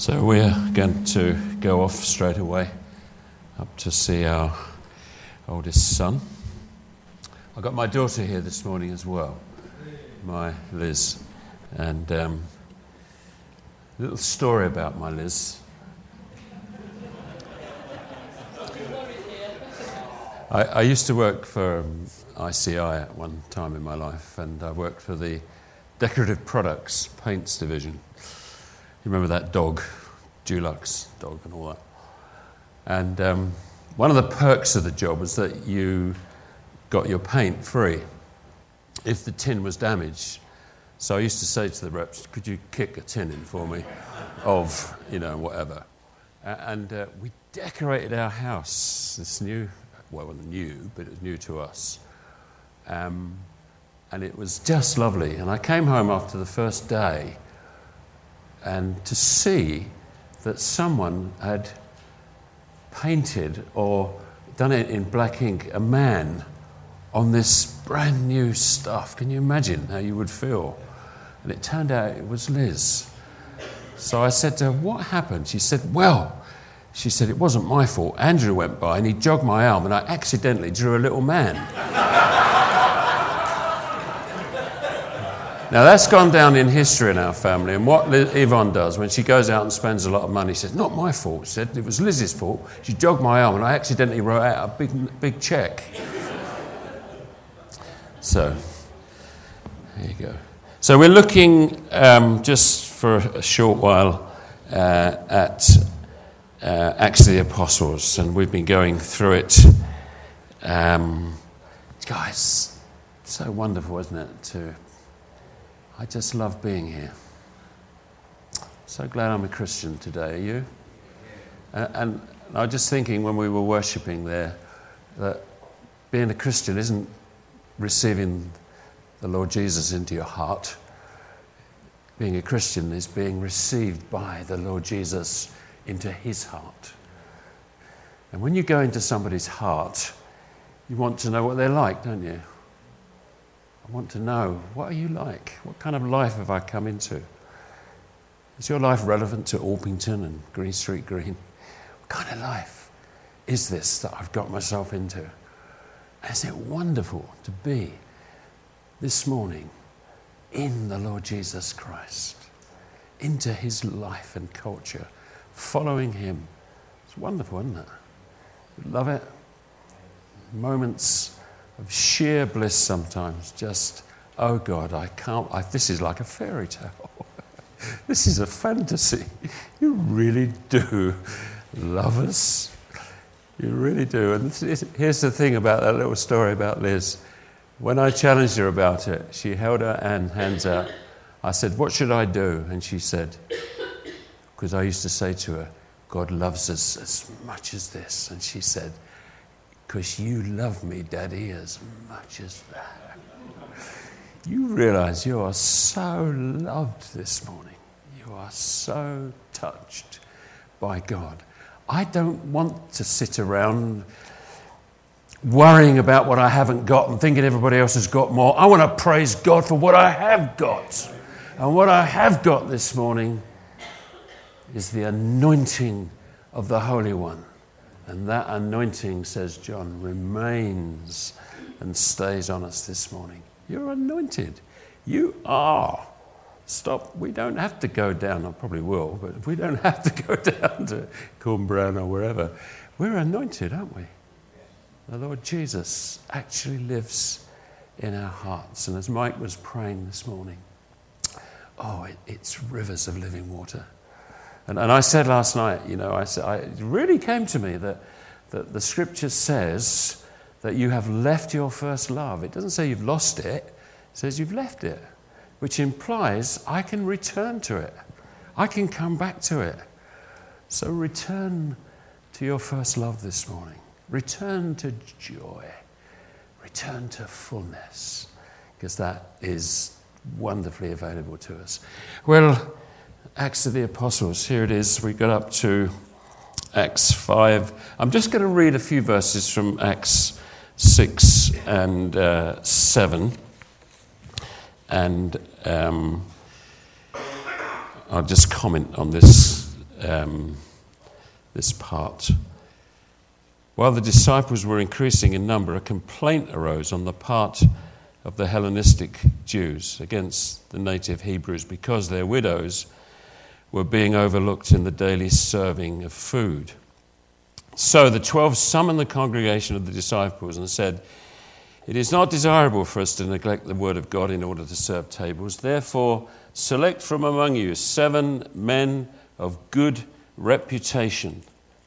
So we're going to go off straight away up to see our oldest son. I've got my daughter here this morning as well, my Liz. And um, a little story about my Liz. I, I used to work for um, ICI at one time in my life, and I worked for the decorative products paints division. You remember that dog, Dulux dog, and all that. And um, one of the perks of the job was that you got your paint free if the tin was damaged. So I used to say to the reps, "Could you kick a tin in for me of you know whatever?" And uh, we decorated our house. This new, well, new, but it was new to us. Um, and it was just lovely. And I came home after the first day and to see that someone had painted or done it in black ink a man on this brand new stuff. Can you imagine how you would feel? And it turned out it was Liz. So I said to her, What happened? She said, Well, she said, It wasn't my fault. Andrew went by and he jogged my arm and I accidentally drew a little man. Now, that's gone down in history in our family. And what Yvonne does when she goes out and spends a lot of money, she says, Not my fault. She said, It was Liz's fault. She jogged my arm and I accidentally wrote out a big, big check. so, there you go. So, we're looking um, just for a short while uh, at uh, Acts of the Apostles, and we've been going through it. Um, guys, so wonderful, isn't it, to I just love being here. So glad I'm a Christian today. Are you? And, I was just thinking when we were worshipping there that being a Christian isn't receiving the Lord Jesus into your heart. Being a Christian is being received by the Lord Jesus into his heart. And when you go into somebody's heart, you want to know what they're like, don't you? I want to know what are you like? What kind of life have I come into? Is your life relevant to Orpington and Green Street Green? What kind of life is this that I've got myself into? Isn't it wonderful to be this morning in the Lord Jesus Christ, into his life and culture, following him? It's wonderful, isn't it? love it. Moments of sheer bliss sometimes. Just, oh God, I can't, I, this is like a fairy tale. this is a fantasy. You really do love us. You really do. And here's the thing about that little story about Liz. When I challenged her about it, she held her hands out. I said, What should I do? And she said, Because I used to say to her, God loves us as much as this. And she said, because you love me, Daddy, as much as that. You realize you are so loved this morning. You are so touched by God. I don't want to sit around worrying about what I haven't got and thinking everybody else has got more. I want to praise God for what I have got. And what I have got this morning is the anointing of the Holy One. And that anointing, says John, remains and stays on us this morning. You're anointed. You are. Stop. We don't have to go down. I probably will, but we don't have to go down to Cornbrown or wherever. We're anointed, aren't we? The Lord Jesus actually lives in our hearts. And as Mike was praying this morning, oh, it, it's rivers of living water. And, and I said last night, you know, I said, I, it really came to me that, that the scripture says that you have left your first love. It doesn't say you've lost it, it says you've left it, which implies I can return to it. I can come back to it. So return to your first love this morning. Return to joy. Return to fullness, because that is wonderfully available to us. Well, Acts of the Apostles. Here it is. We got up to Acts 5. I'm just going to read a few verses from Acts 6 and uh, 7. And um, I'll just comment on this um, this part. While the disciples were increasing in number, a complaint arose on the part of the Hellenistic Jews against the native Hebrews because their widows were being overlooked in the daily serving of food. So the twelve summoned the congregation of the disciples and said, It is not desirable for us to neglect the word of God in order to serve tables. Therefore, select from among you seven men of good reputation,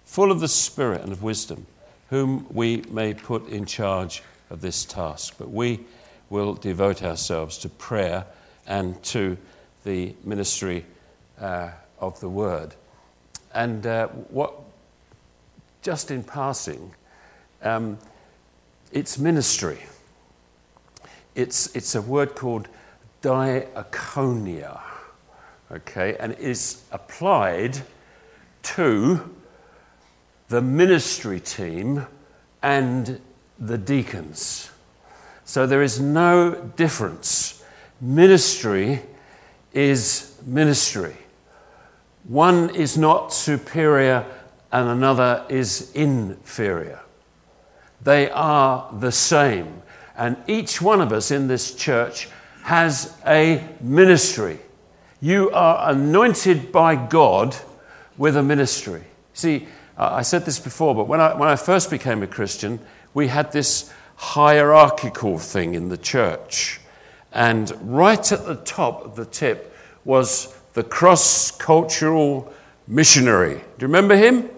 full of the Spirit and of wisdom, whom we may put in charge of this task. But we will devote ourselves to prayer and to the ministry uh, of the word. And uh, what, just in passing, um, it's ministry. It's, it's a word called diakonia, okay, and is applied to the ministry team and the deacons. So there is no difference. Ministry is ministry. One is not superior and another is inferior. They are the same. And each one of us in this church has a ministry. You are anointed by God with a ministry. See, I said this before, but when I, when I first became a Christian, we had this hierarchical thing in the church. And right at the top of the tip was the cross cultural missionary. Do you remember him?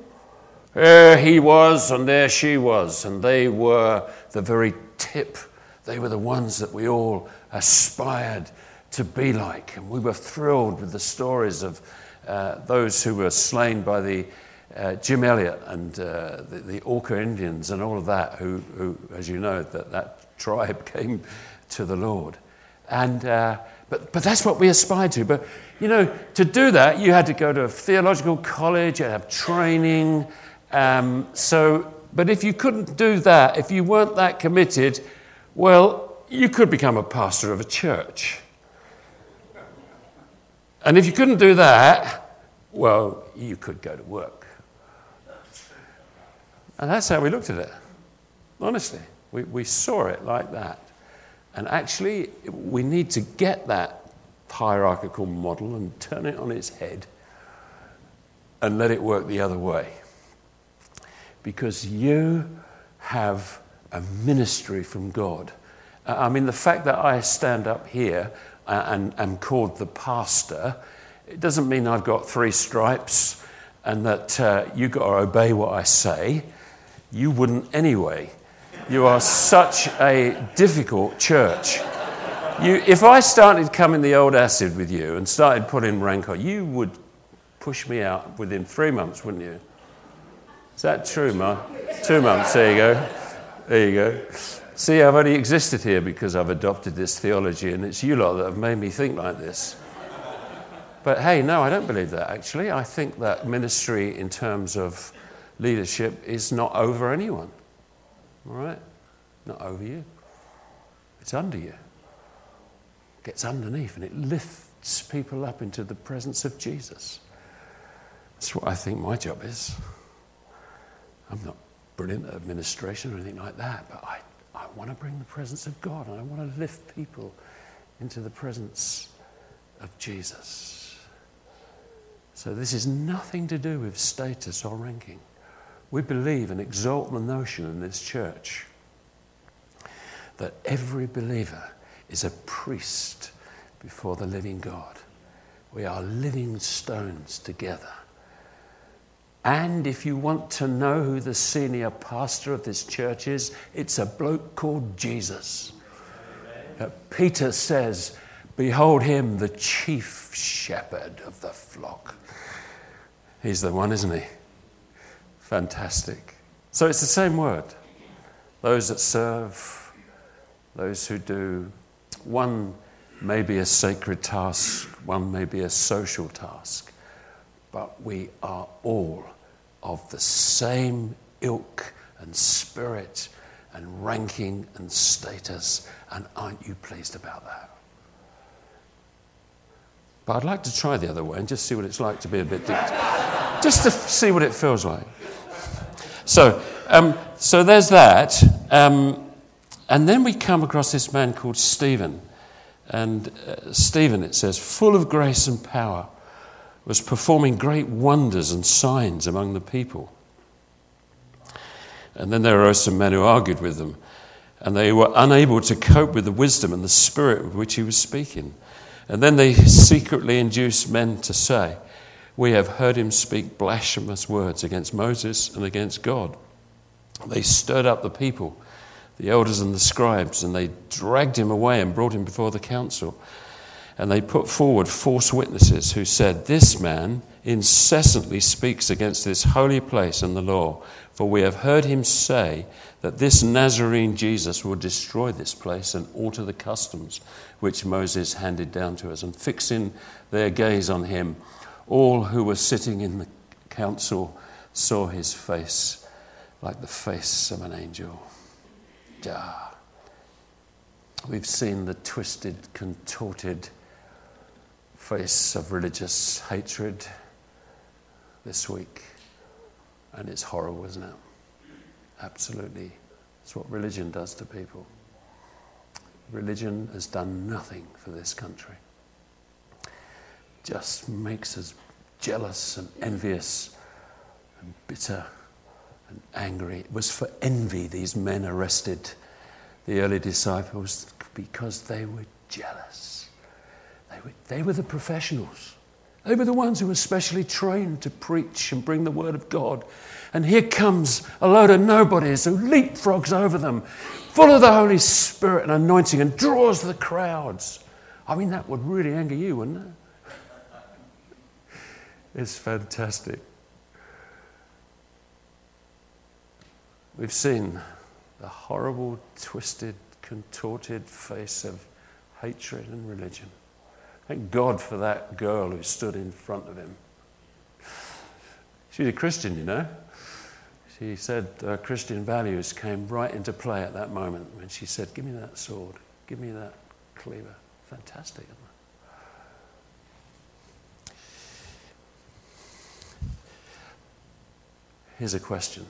There he was, and there she was, and they were the very tip. They were the ones that we all aspired to be like. And we were thrilled with the stories of uh, those who were slain by the uh, Jim Elliot and uh, the, the, Auca Indians and all of that, who, who, as you know, that, that tribe came to the Lord. And, uh, but, but that's what we aspired to. But, you know, to do that, you had to go to a theological college, you have training. Um, so, but if you couldn't do that, if you weren't that committed, well, you could become a pastor of a church. And if you couldn't do that, well, you could go to work. And that's how we looked at it. Honestly, we, we saw it like that. And actually, we need to get that hierarchical model and turn it on its head and let it work the other way. Because you have a ministry from God. I mean, the fact that I stand up here and am called the pastor, it doesn't mean I've got three stripes and that uh, you've got to obey what I say. You wouldn't anyway. You are such a difficult church. You, if I started coming the old acid with you and started putting rank on, you would push me out within three months, wouldn't you? Is that true, Ma? Two months, there you go. There you go. See, I've only existed here because I've adopted this theology, and it's you lot that have made me think like this. But hey, no, I don't believe that actually. I think that ministry, in terms of leadership is not over anyone. All right? Not over you. It's under you. It gets underneath and it lifts people up into the presence of Jesus. That's what I think my job is. I'm not brilliant at administration or anything like that, but I, I want to bring the presence of God and I want to lift people into the presence of Jesus. So this is nothing to do with status or ranking. We believe and exalt the notion in this church that every believer is a priest before the living God. We are living stones together. And if you want to know who the senior pastor of this church is, it's a bloke called Jesus. Peter says, Behold him, the chief shepherd of the flock. He's the one, isn't he? Fantastic. So it's the same word. Those that serve, those who do. One may be a sacred task, one may be a social task, but we are all of the same ilk and spirit and ranking and status, and aren't you pleased about that? But I'd like to try the other way and just see what it's like to be a bit just to see what it feels like. So, um, so there's that. Um, and then we come across this man called Stephen. And uh, Stephen, it says, full of grace and power, was performing great wonders and signs among the people. And then there arose some men who argued with them, and they were unable to cope with the wisdom and the spirit with which he was speaking. And then they secretly induced men to say, We have heard him speak blasphemous words against Moses and against God. They stirred up the people, the elders and the scribes, and they dragged him away and brought him before the council. And they put forward false witnesses who said, This man incessantly speaks against this holy place and the law. For we have heard him say that this Nazarene Jesus will destroy this place and alter the customs which Moses handed down to us. And fixing their gaze on him, all who were sitting in the council saw his face like the face of an angel. We've seen the twisted, contorted face of religious hatred this week. And it's horrible, isn't it? Absolutely. It's what religion does to people. Religion has done nothing for this country. Just makes us jealous and envious and bitter and angry. It was for envy these men arrested the early disciples because they were jealous. They were, they were the professionals. They were the ones who were specially trained to preach and bring the word of God. And here comes a load of nobodies who leapfrogs over them, full of the Holy Spirit and anointing, and draws the crowds. I mean, that would really anger you, wouldn't it? It's fantastic. We've seen the horrible, twisted, contorted face of hatred and religion. Thank God for that girl who stood in front of him. She's a Christian, you know. She said uh, Christian values came right into play at that moment when she said, Give me that sword, give me that cleaver. Fantastic, Here's a question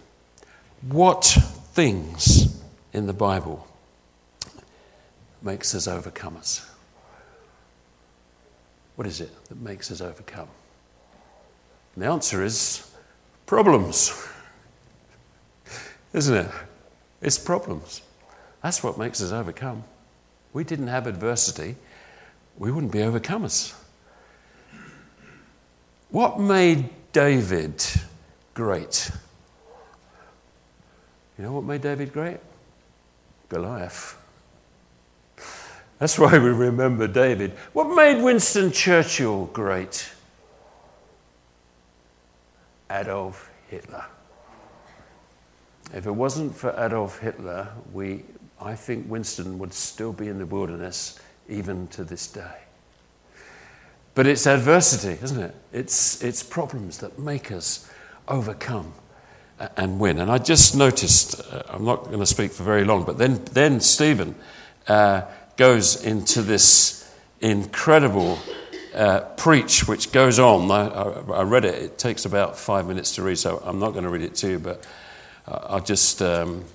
What things in the Bible makes us overcomers? What is it that makes us overcome? And the answer is problems. Isn't it? It's problems. That's what makes us overcome. We didn't have adversity, we wouldn't be overcomers. What made David great? You know what made David great? Goliath. That's why we remember David. What made Winston Churchill great? Adolf Hitler. If it wasn't for Adolf Hitler, we, I think Winston would still be in the wilderness even to this day. But it's adversity, isn't it? It's, it's problems that make us overcome and win. And I just noticed, uh, I'm not going to speak for very long, but then, then Stephen. Uh, goes into this incredible uh, preach which goes on. I, I, I, read it, it takes about five minutes to read, so I'm not going to read it to you, but I'll just, um,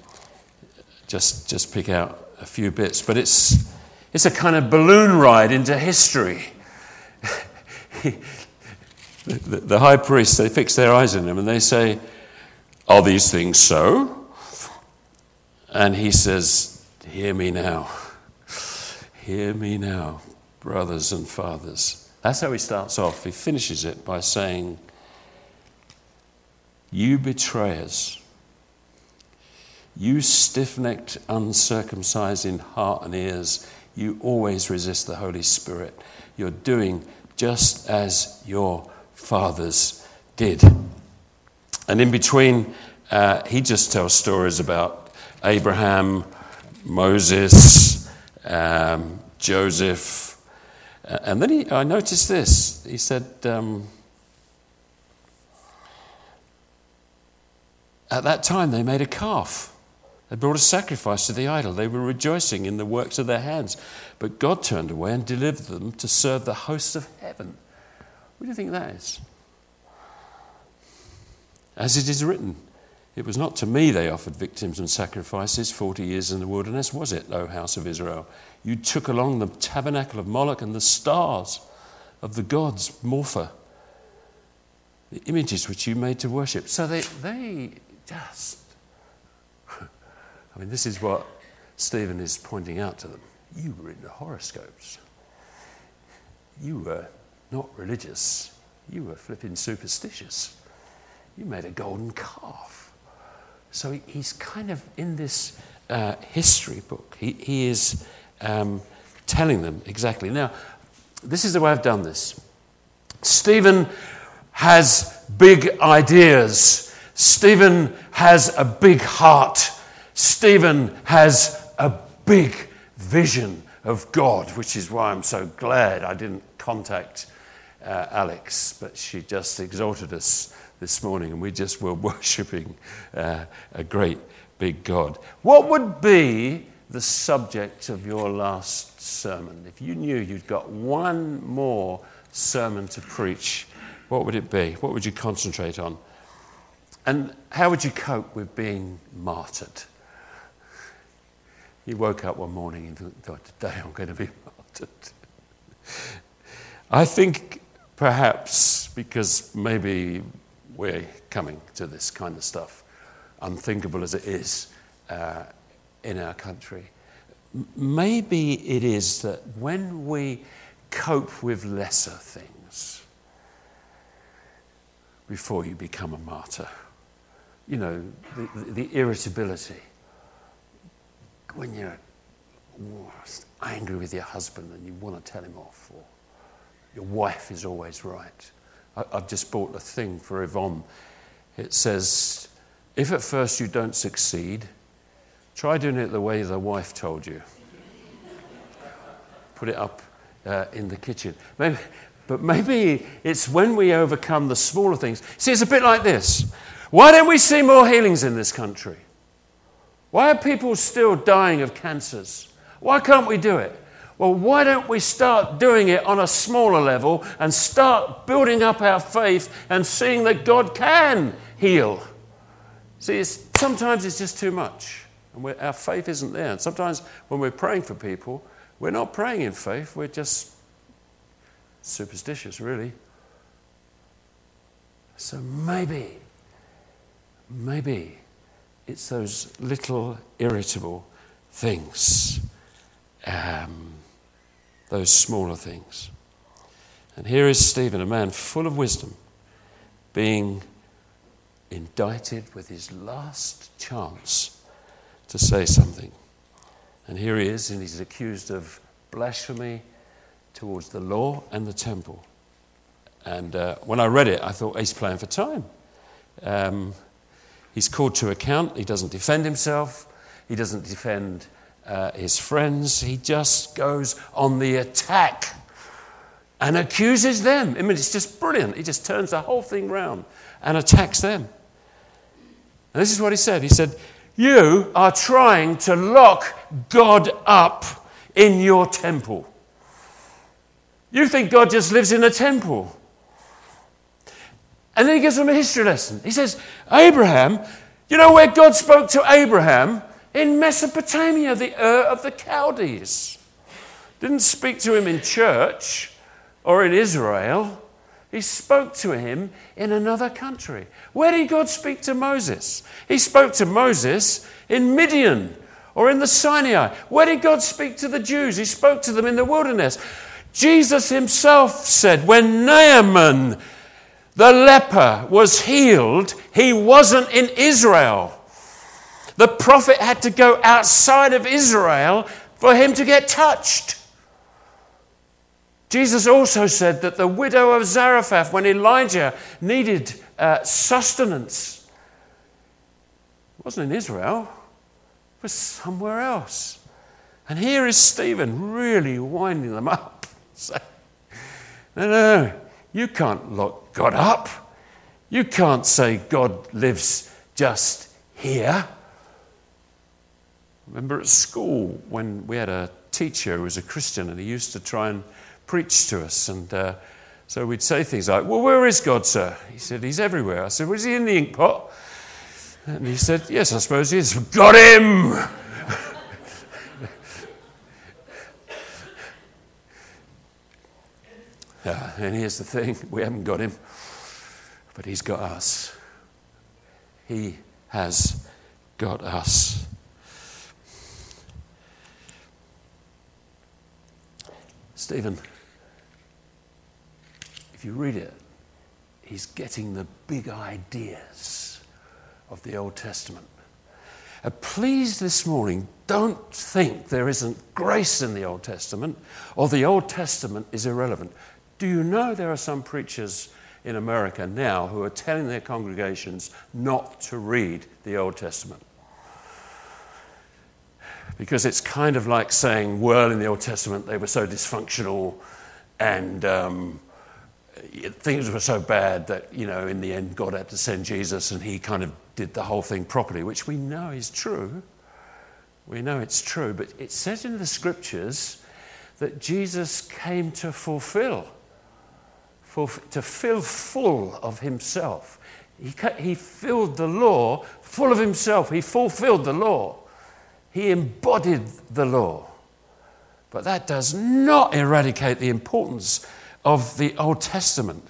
just, just pick out a few bits. But it's, it's a kind of balloon ride into history. the, high priests, they fix their eyes on him and they say, Are these things so? And he says, Hear me now. Hear me now, brothers and fathers. That's how he starts off. He finishes it by saying, You betrayers, you stiff necked, uncircumcised in heart and ears, you always resist the Holy Spirit. You're doing just as your fathers did. And in between, uh, he just tells stories about Abraham, Moses, um, Joseph. Uh, and then he, I noticed this. He said, um, At that time, they made a calf. They brought a sacrifice to the idol. They were rejoicing in the works of their hands. But God turned away and delivered them to serve the hosts of heaven. What do you think that is? As it is written, it was not to me they offered victims and sacrifices 40 years in the wilderness, was it, O house of Israel? You took along the tabernacle of Moloch and the stars of the gods, Morpha, the images which you made to worship. So they, they just, I mean, this is what Stephen is pointing out to them. You were in the horoscopes. You were not religious. You were flipping superstitious. You made a golden calf. So he's kind of in this uh, history book. He, he is um, telling them exactly. Now, this is the way I've done this. Stephen has big ideas. Stephen has a big heart. Stephen has a big vision of God, which is why I'm so glad I didn't contact uh, Alex, but she just exhorted us this morning, and we just were worshipping uh, a great big God. What would be the subject of your last sermon? If you knew you'd got one more sermon to preach, what would it be? What would you concentrate on? And how would you cope with being martyred? You woke up one morning and thought, today I'm going to be martyred. I think perhaps because maybe we're coming to this kind of stuff, unthinkable as it is uh, in our country. Maybe it is that when we cope with lesser things before you become a martyr, you know, the, the, the irritability, when you're angry with your husband and you want to tell him off, or your wife is always right. I, have just bought a thing for Yvonne. It says, if at first you don't succeed, try doing it the way the wife told you. Put it up uh, in the kitchen. Maybe, but maybe it's when we overcome the smaller things. See, it's a bit like this. Why don't we see more healings in this country? Why are people still dying of cancers? Why can't we do it? Well, why don't we start doing it on a smaller level and start building up our faith and seeing that God can heal? See, it's, sometimes it's just too much, and our faith isn't there. And sometimes when we're praying for people, we're not praying in faith, we're just superstitious, really. So maybe, maybe it's those little irritable things. Um, those smaller things. And here is Stephen, a man full of wisdom, being indicted with his last chance to say something. And here he is, and he's accused of blasphemy towards the law and the temple. And uh, when I read it, I thought he's playing for time. Um, he's called to account. He doesn't defend himself. He doesn't defend uh, his friends. He just goes on the attack and accuses them. I mean, it's just brilliant. He just turns the whole thing round and attacks them. And this is what he said He said, You are trying to lock God up in your temple. You think God just lives in a temple. And then he gives them a history lesson. He says, Abraham, you know where God spoke to Abraham? In Mesopotamia, the Ur of the Chaldees. Didn't speak to him in church or in Israel. He spoke to him in another country. Where did God speak to Moses? He spoke to Moses in Midian or in the Sinai. Where did God speak to the Jews? He spoke to them in the wilderness. Jesus himself said, when Naaman the leper was healed, he wasn't in Israel. The prophet had to go outside of Israel for him to get touched. Jesus also said that the widow of Zarephath, when Elijah needed uh, sustenance, wasn't in Israel, it was somewhere else. And here is Stephen really winding them up. Saying, no, no, no, you can't lock God up. You can't say God lives just here remember at school when we had a teacher who was a Christian and he used to try and preach to us. And uh, So we'd say things like, Well, where is God, sir? He said, He's everywhere. I said, Was he in the ink pot? And he said, Yes, I suppose he is. Got him! yeah, and here's the thing we haven't got him, but he's got us. He has got us. Stephen, if you read it, he's getting the big ideas of the Old Testament. Uh, please, this morning, don't think there isn't grace in the Old Testament or the Old Testament is irrelevant. Do you know there are some preachers in America now who are telling their congregations not to read the Old Testament? Because it's kind of like saying, well, in the Old Testament they were so dysfunctional and um, things were so bad that, you know, in the end God had to send Jesus and he kind of did the whole thing properly, which we know is true. We know it's true, but it says in the scriptures that Jesus came to fulfill, to fill full of himself. He, he filled the law full of himself. He fulfilled the law. He embodied the law. But that does not eradicate the importance of the Old Testament.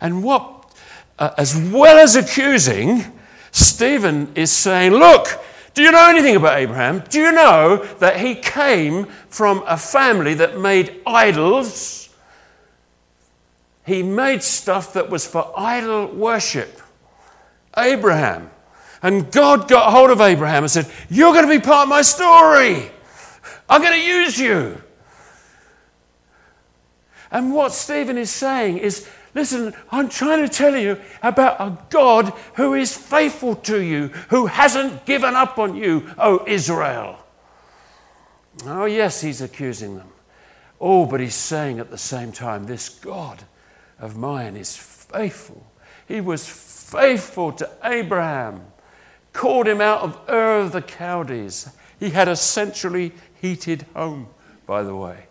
And what, uh, as well as accusing, Stephen is saying, Look, do you know anything about Abraham? Do you know that he came from a family that made idols? He made stuff that was for idol worship. Abraham and God got hold of Abraham and said, You're going to be part of my story. I'm going to use you. And what Stephen is saying is, Listen, I'm trying to tell you about a God who is faithful to you, who hasn't given up on you, O Israel. Oh, yes, he's accusing them. Oh, but he's saying at the same time, This God of mine is faithful. He was faithful to Abraham called him out of Ur of the Chaldees. He had a centrally heated home, by the way.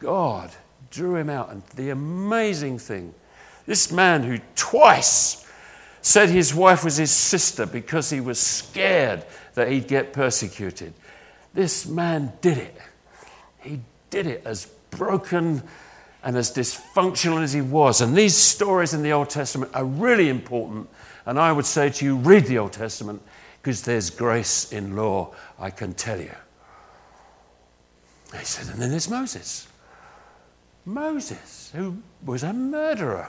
God drew him out. And the amazing thing this man who twice said his wife was his sister because he was scared that he'd get persecuted, this man did it. He did it as broken and as dysfunctional as he was. And these stories in the Old Testament are really important and I would say to you, read the Old Testament because there's grace in law, I can tell you. He said, and then there's Moses. Moses, who was a murderer.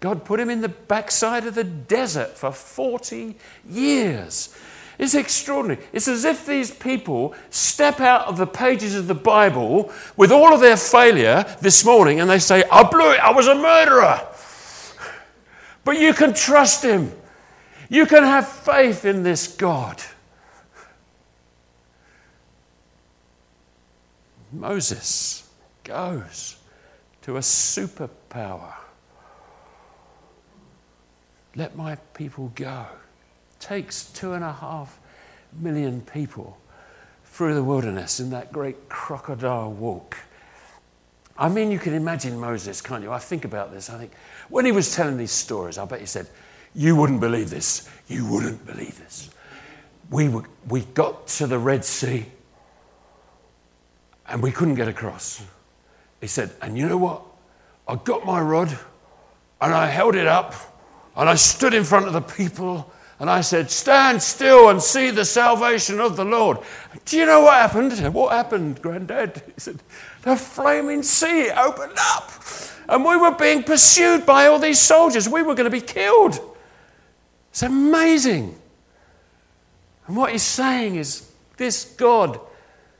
God put him in the backside of the desert for 40 years. It's extraordinary. It's as if these people step out of the pages of the Bible with all of their failure this morning and they say, I blew it, I was a murderer. But you can trust Him. You can have faith in this God. Moses goes to a superpower. Let my people go. Takes two and a half million people through the wilderness in that great crocodile walk. I mean, you can imagine Moses, can't you? I think about this. I think, when he was telling these stories, I bet he said, You wouldn't believe this. You wouldn't believe this. We, were, we got to the Red Sea and we couldn't get across. He said, And you know what? I got my rod and I held it up and I stood in front of the people and I said, Stand still and see the salvation of the Lord. Do you know what happened? What happened, Granddad? He said, The flaming sea opened up and we were being pursued by all these soldiers. We were going to be killed. It's amazing. And what he's saying is this God,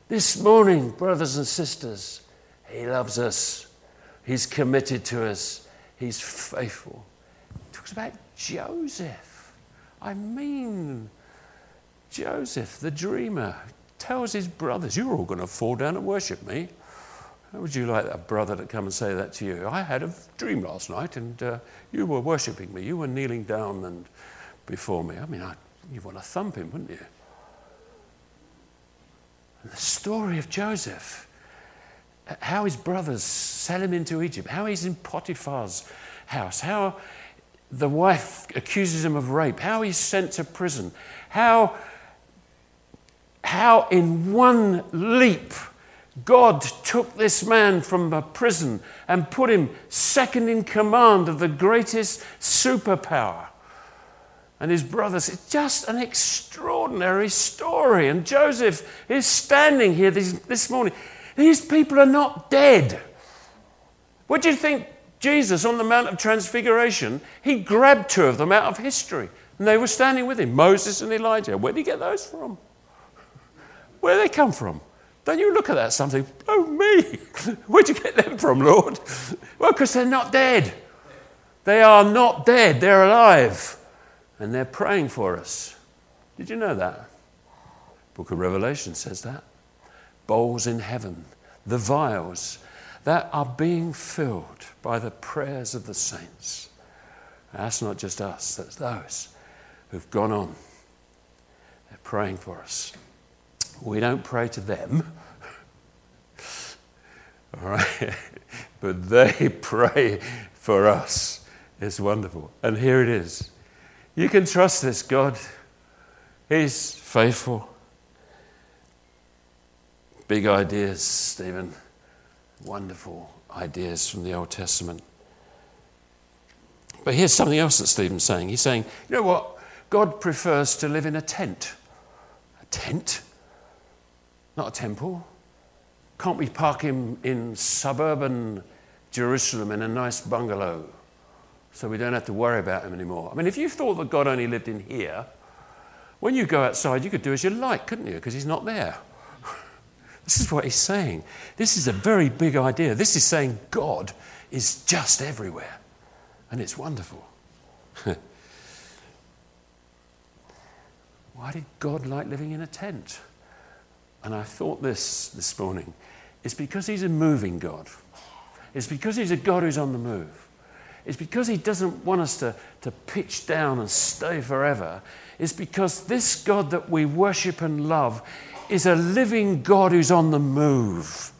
this morning, brothers and sisters, he loves us. He's committed to us. He's faithful. He talks about Joseph. I mean, Joseph, the dreamer, tells his brothers, You're all going to fall down and worship me. How would you like a brother to come and say that to you? I had a dream last night and uh, you were worshipping me. You were kneeling down and before me. I mean, I, you want to thump him, wouldn't you? And the story of Joseph how his brothers sell him into Egypt, how he's in Potiphar's house, how the wife accuses him of rape, how he's sent to prison, how, how in one leap God took this man from a prison and put him second in command of the greatest superpower. And his brothers, it's just an extraordinary story. And Joseph is standing here this, this morning. These people are not dead. What do you think Jesus on the Mount of Transfiguration? He grabbed two of them out of history, and they were standing with him Moses and Elijah. Where did he get those from? Where did they come from? Don't you look at that something? Oh, me! Where'd you get them from, Lord? Well, because they're not dead. They are not dead, they're alive. And they're praying for us. Did you know that? Book of Revelation says that. Bowls in heaven, the vials that are being filled by the prayers of the saints. That's not just us, that's those who've gone on. They're praying for us. We don't pray to them, all right? but they pray for us. It's wonderful. And here it is. You can trust this God. He's faithful. Big ideas, Stephen. Wonderful ideas from the Old Testament. But here's something else that Stephen's saying. He's saying, you know what? God prefers to live in a tent. A tent? Not a temple. Can't we park him in suburban Jerusalem in a nice bungalow so we don't have to worry about him anymore? I mean, if you thought that God only lived in here, when you go outside, you could do as you like, couldn't you? Because he's not there. this is what he's saying. This is a very big idea. This is saying God is just everywhere, and it's wonderful. Why did God like living in a tent? And I thought this this morning, it's because He's a moving God. It's because He's a God who's on the move. It's because He doesn't want us to, to pitch down and stay forever. It's because this God that we worship and love is a living God who's on the move.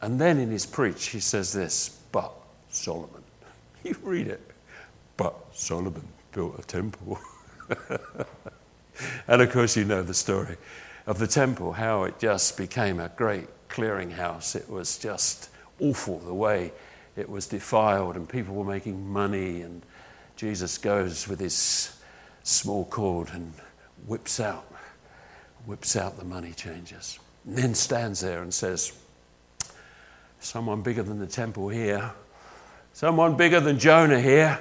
And then in his preach, he says this, but Solomon. You read it, but Solomon built a temple. and of course, you know the story of the temple, how it just became a great clearinghouse. It was just awful the way it was defiled, and people were making money. And Jesus goes with his small cord and whips out, whips out the money changers, and then stands there and says, Someone bigger than the temple here, someone bigger than Jonah here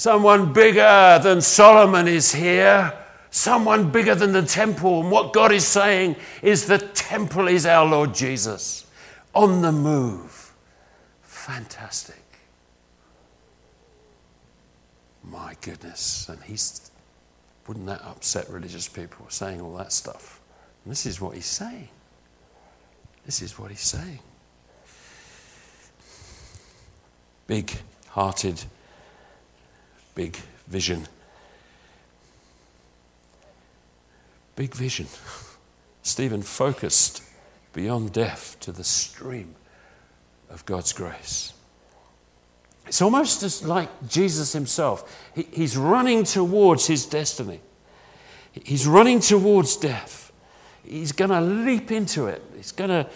Someone bigger than Solomon is here. Someone bigger than the temple. And what God is saying is the temple is our Lord Jesus on the move. Fantastic. My goodness. And he's, wouldn't that upset religious people saying all that stuff? And this is what he's saying. This is what he's saying. Big hearted big vision. Big vision. Stephen focused beyond death to the stream of God's grace. It's almost as like Jesus himself. He, he's running towards his destiny. He's running towards death. He's going to leap into it. He's going to,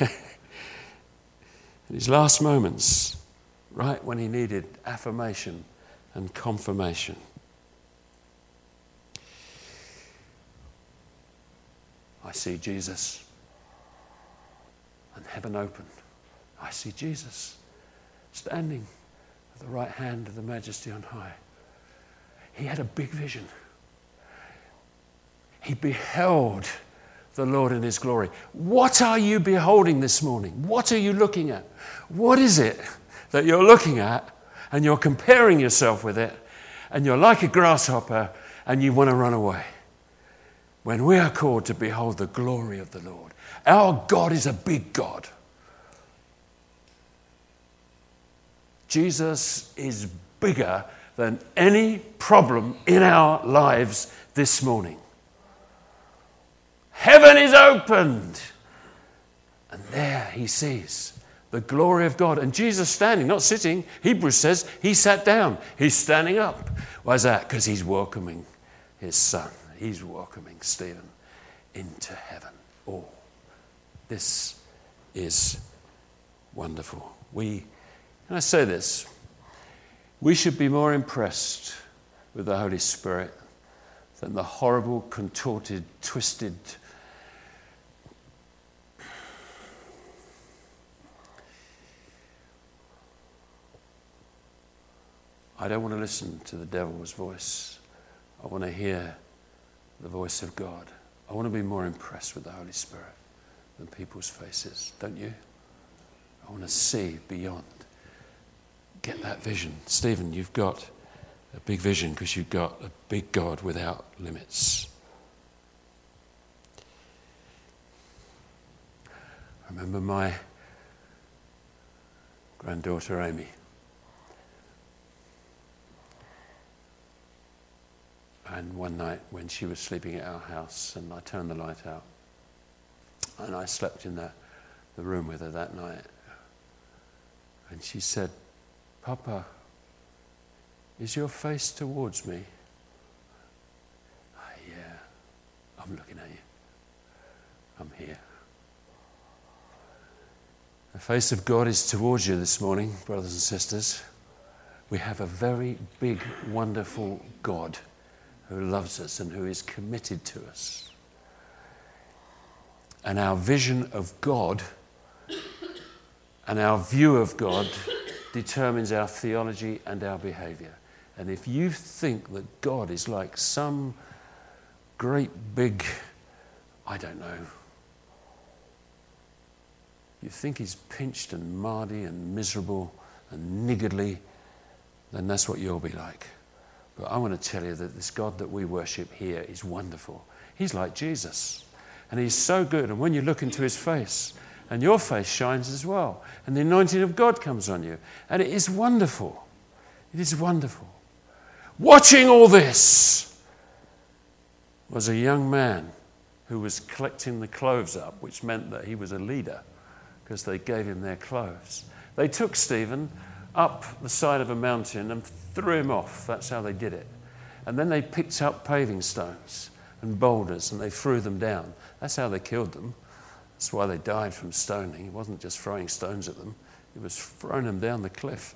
in his last moments, right when he needed affirmation and confirmation. I see Jesus and heaven open. I see Jesus standing at the right hand of the majesty on high. He had a big vision. He beheld the Lord in his glory. What are you beholding this morning? What are you looking at? What is it that you're looking at and you're comparing yourself with it, and you're like a grasshopper and you want to run away. When we are called to behold the glory of the Lord, our God is a big God. Jesus is bigger than any problem in our lives this morning. Heaven is opened. And there he sees the glory of God. And Jesus standing, not sitting. Hebrews says he sat down. He's standing up. Why is that? Because he's welcoming his son. He's welcoming Stephen into heaven. Oh, this is wonderful. We, and I say this, we should be more impressed with the Holy Spirit than the horrible, contorted, twisted, I don't want to listen to the devil's voice. I want to hear the voice of God. I want to be more impressed with the Holy Spirit than people's faces, don't you? I want to see beyond. Get that vision. Stephen, you've got a big vision because you've got a big God without limits. I remember my granddaughter Amy. And one night when she was sleeping at our house, and I turned the light out, and I slept in the, the room with her that night. And she said, Papa, is your face towards me? Oh, yeah, I'm looking at you. I'm here. The face of God is towards you this morning, brothers and sisters. We have a very big, wonderful God who loves us and who is committed to us. And our vision of God and our view of God determines our theology and our behavior. And if you think that God is like some great big, I don't know, you think he's pinched and mardy and miserable and niggardly, then that's what you'll be like. But I want to tell you that this God that we worship here is wonderful. He's like Jesus. And he's so good. And when you look into his face, and your face shines as well, and the anointing of God comes on you. And it is wonderful. It is wonderful. Watching all this was a young man who was collecting the clothes up, which meant that he was a leader because they gave him their clothes. They took Stephen up the side of a mountain and threw him off. That's how they did it. And then they picked up paving stones and boulders and they threw them down. That's how they killed them. That's why they died from stoning. It wasn't just throwing stones at them, it was throwing them down the cliff.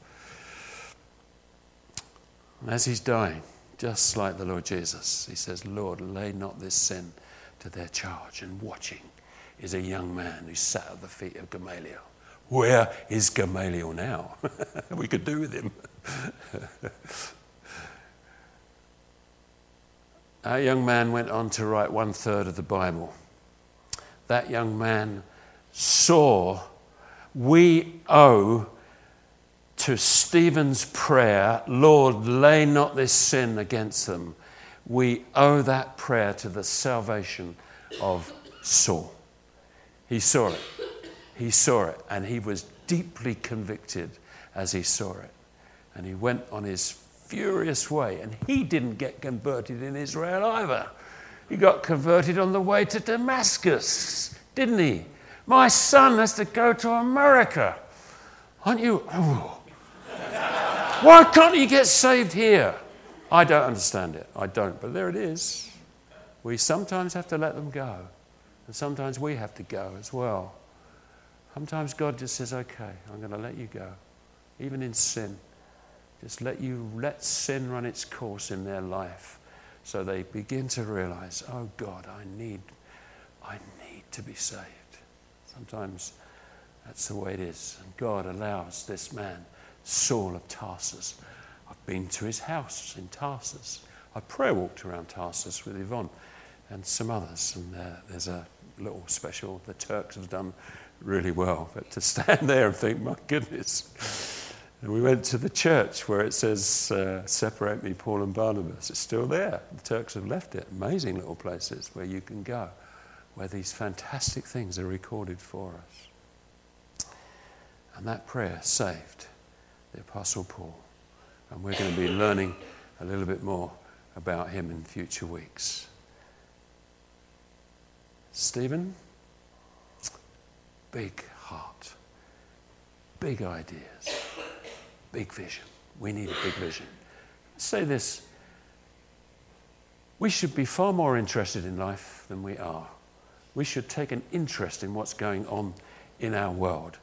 And as he's dying, just like the Lord Jesus, he says, Lord, lay not this sin to their charge. And watching is a young man who sat at the feet of Gamaliel. Where is Gamaliel now? we could do with him. Our young man went on to write one third of the Bible. That young man saw we owe to Stephen's prayer, Lord, lay not this sin against them. We owe that prayer to the salvation of Saul. He saw it. He saw it, and he was deeply convicted as he saw it. And he went on his furious way, and he didn't get converted in Israel either. He got converted on the way to Damascus, didn't he? My son has to go to America. Aren't you? Oh. Why can't he get saved here? I don't understand it. I don't, but there it is. We sometimes have to let them go, and sometimes we have to go as well. Sometimes God just says, okay, I'm going to let you go, even in sin. Just let you let sin run its course in their life so they begin to realize, oh God, I need, I need to be saved. Sometimes that's the way it is. And God allows this man, Saul of Tarsus. I've been to his house in Tarsus. I prayer walked around Tarsus with Yvonne and some others. And there's a little special the Turks have done really well. But to stand there and think, my goodness. And we went to the church where it says, uh, Separate me, Paul and Barnabas. It's still there. The Turks have left it. Amazing little places where you can go, where these fantastic things are recorded for us. And that prayer saved the Apostle Paul. And we're going to be learning a little bit more about him in future weeks. Stephen, big heart, big ideas, big vision. We need a big vision. say this we should be far more interested in life than we are. We should take an interest in what's going on in our world.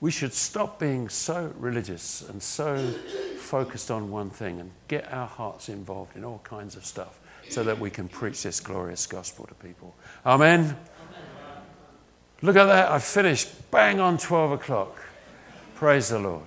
We should stop being so religious and so focused on one thing and get our hearts involved in all kinds of stuff so that we can preach this glorious gospel to people. Amen. Amen. Look at that. I finished bang on 12 o'clock. Praise the Lord.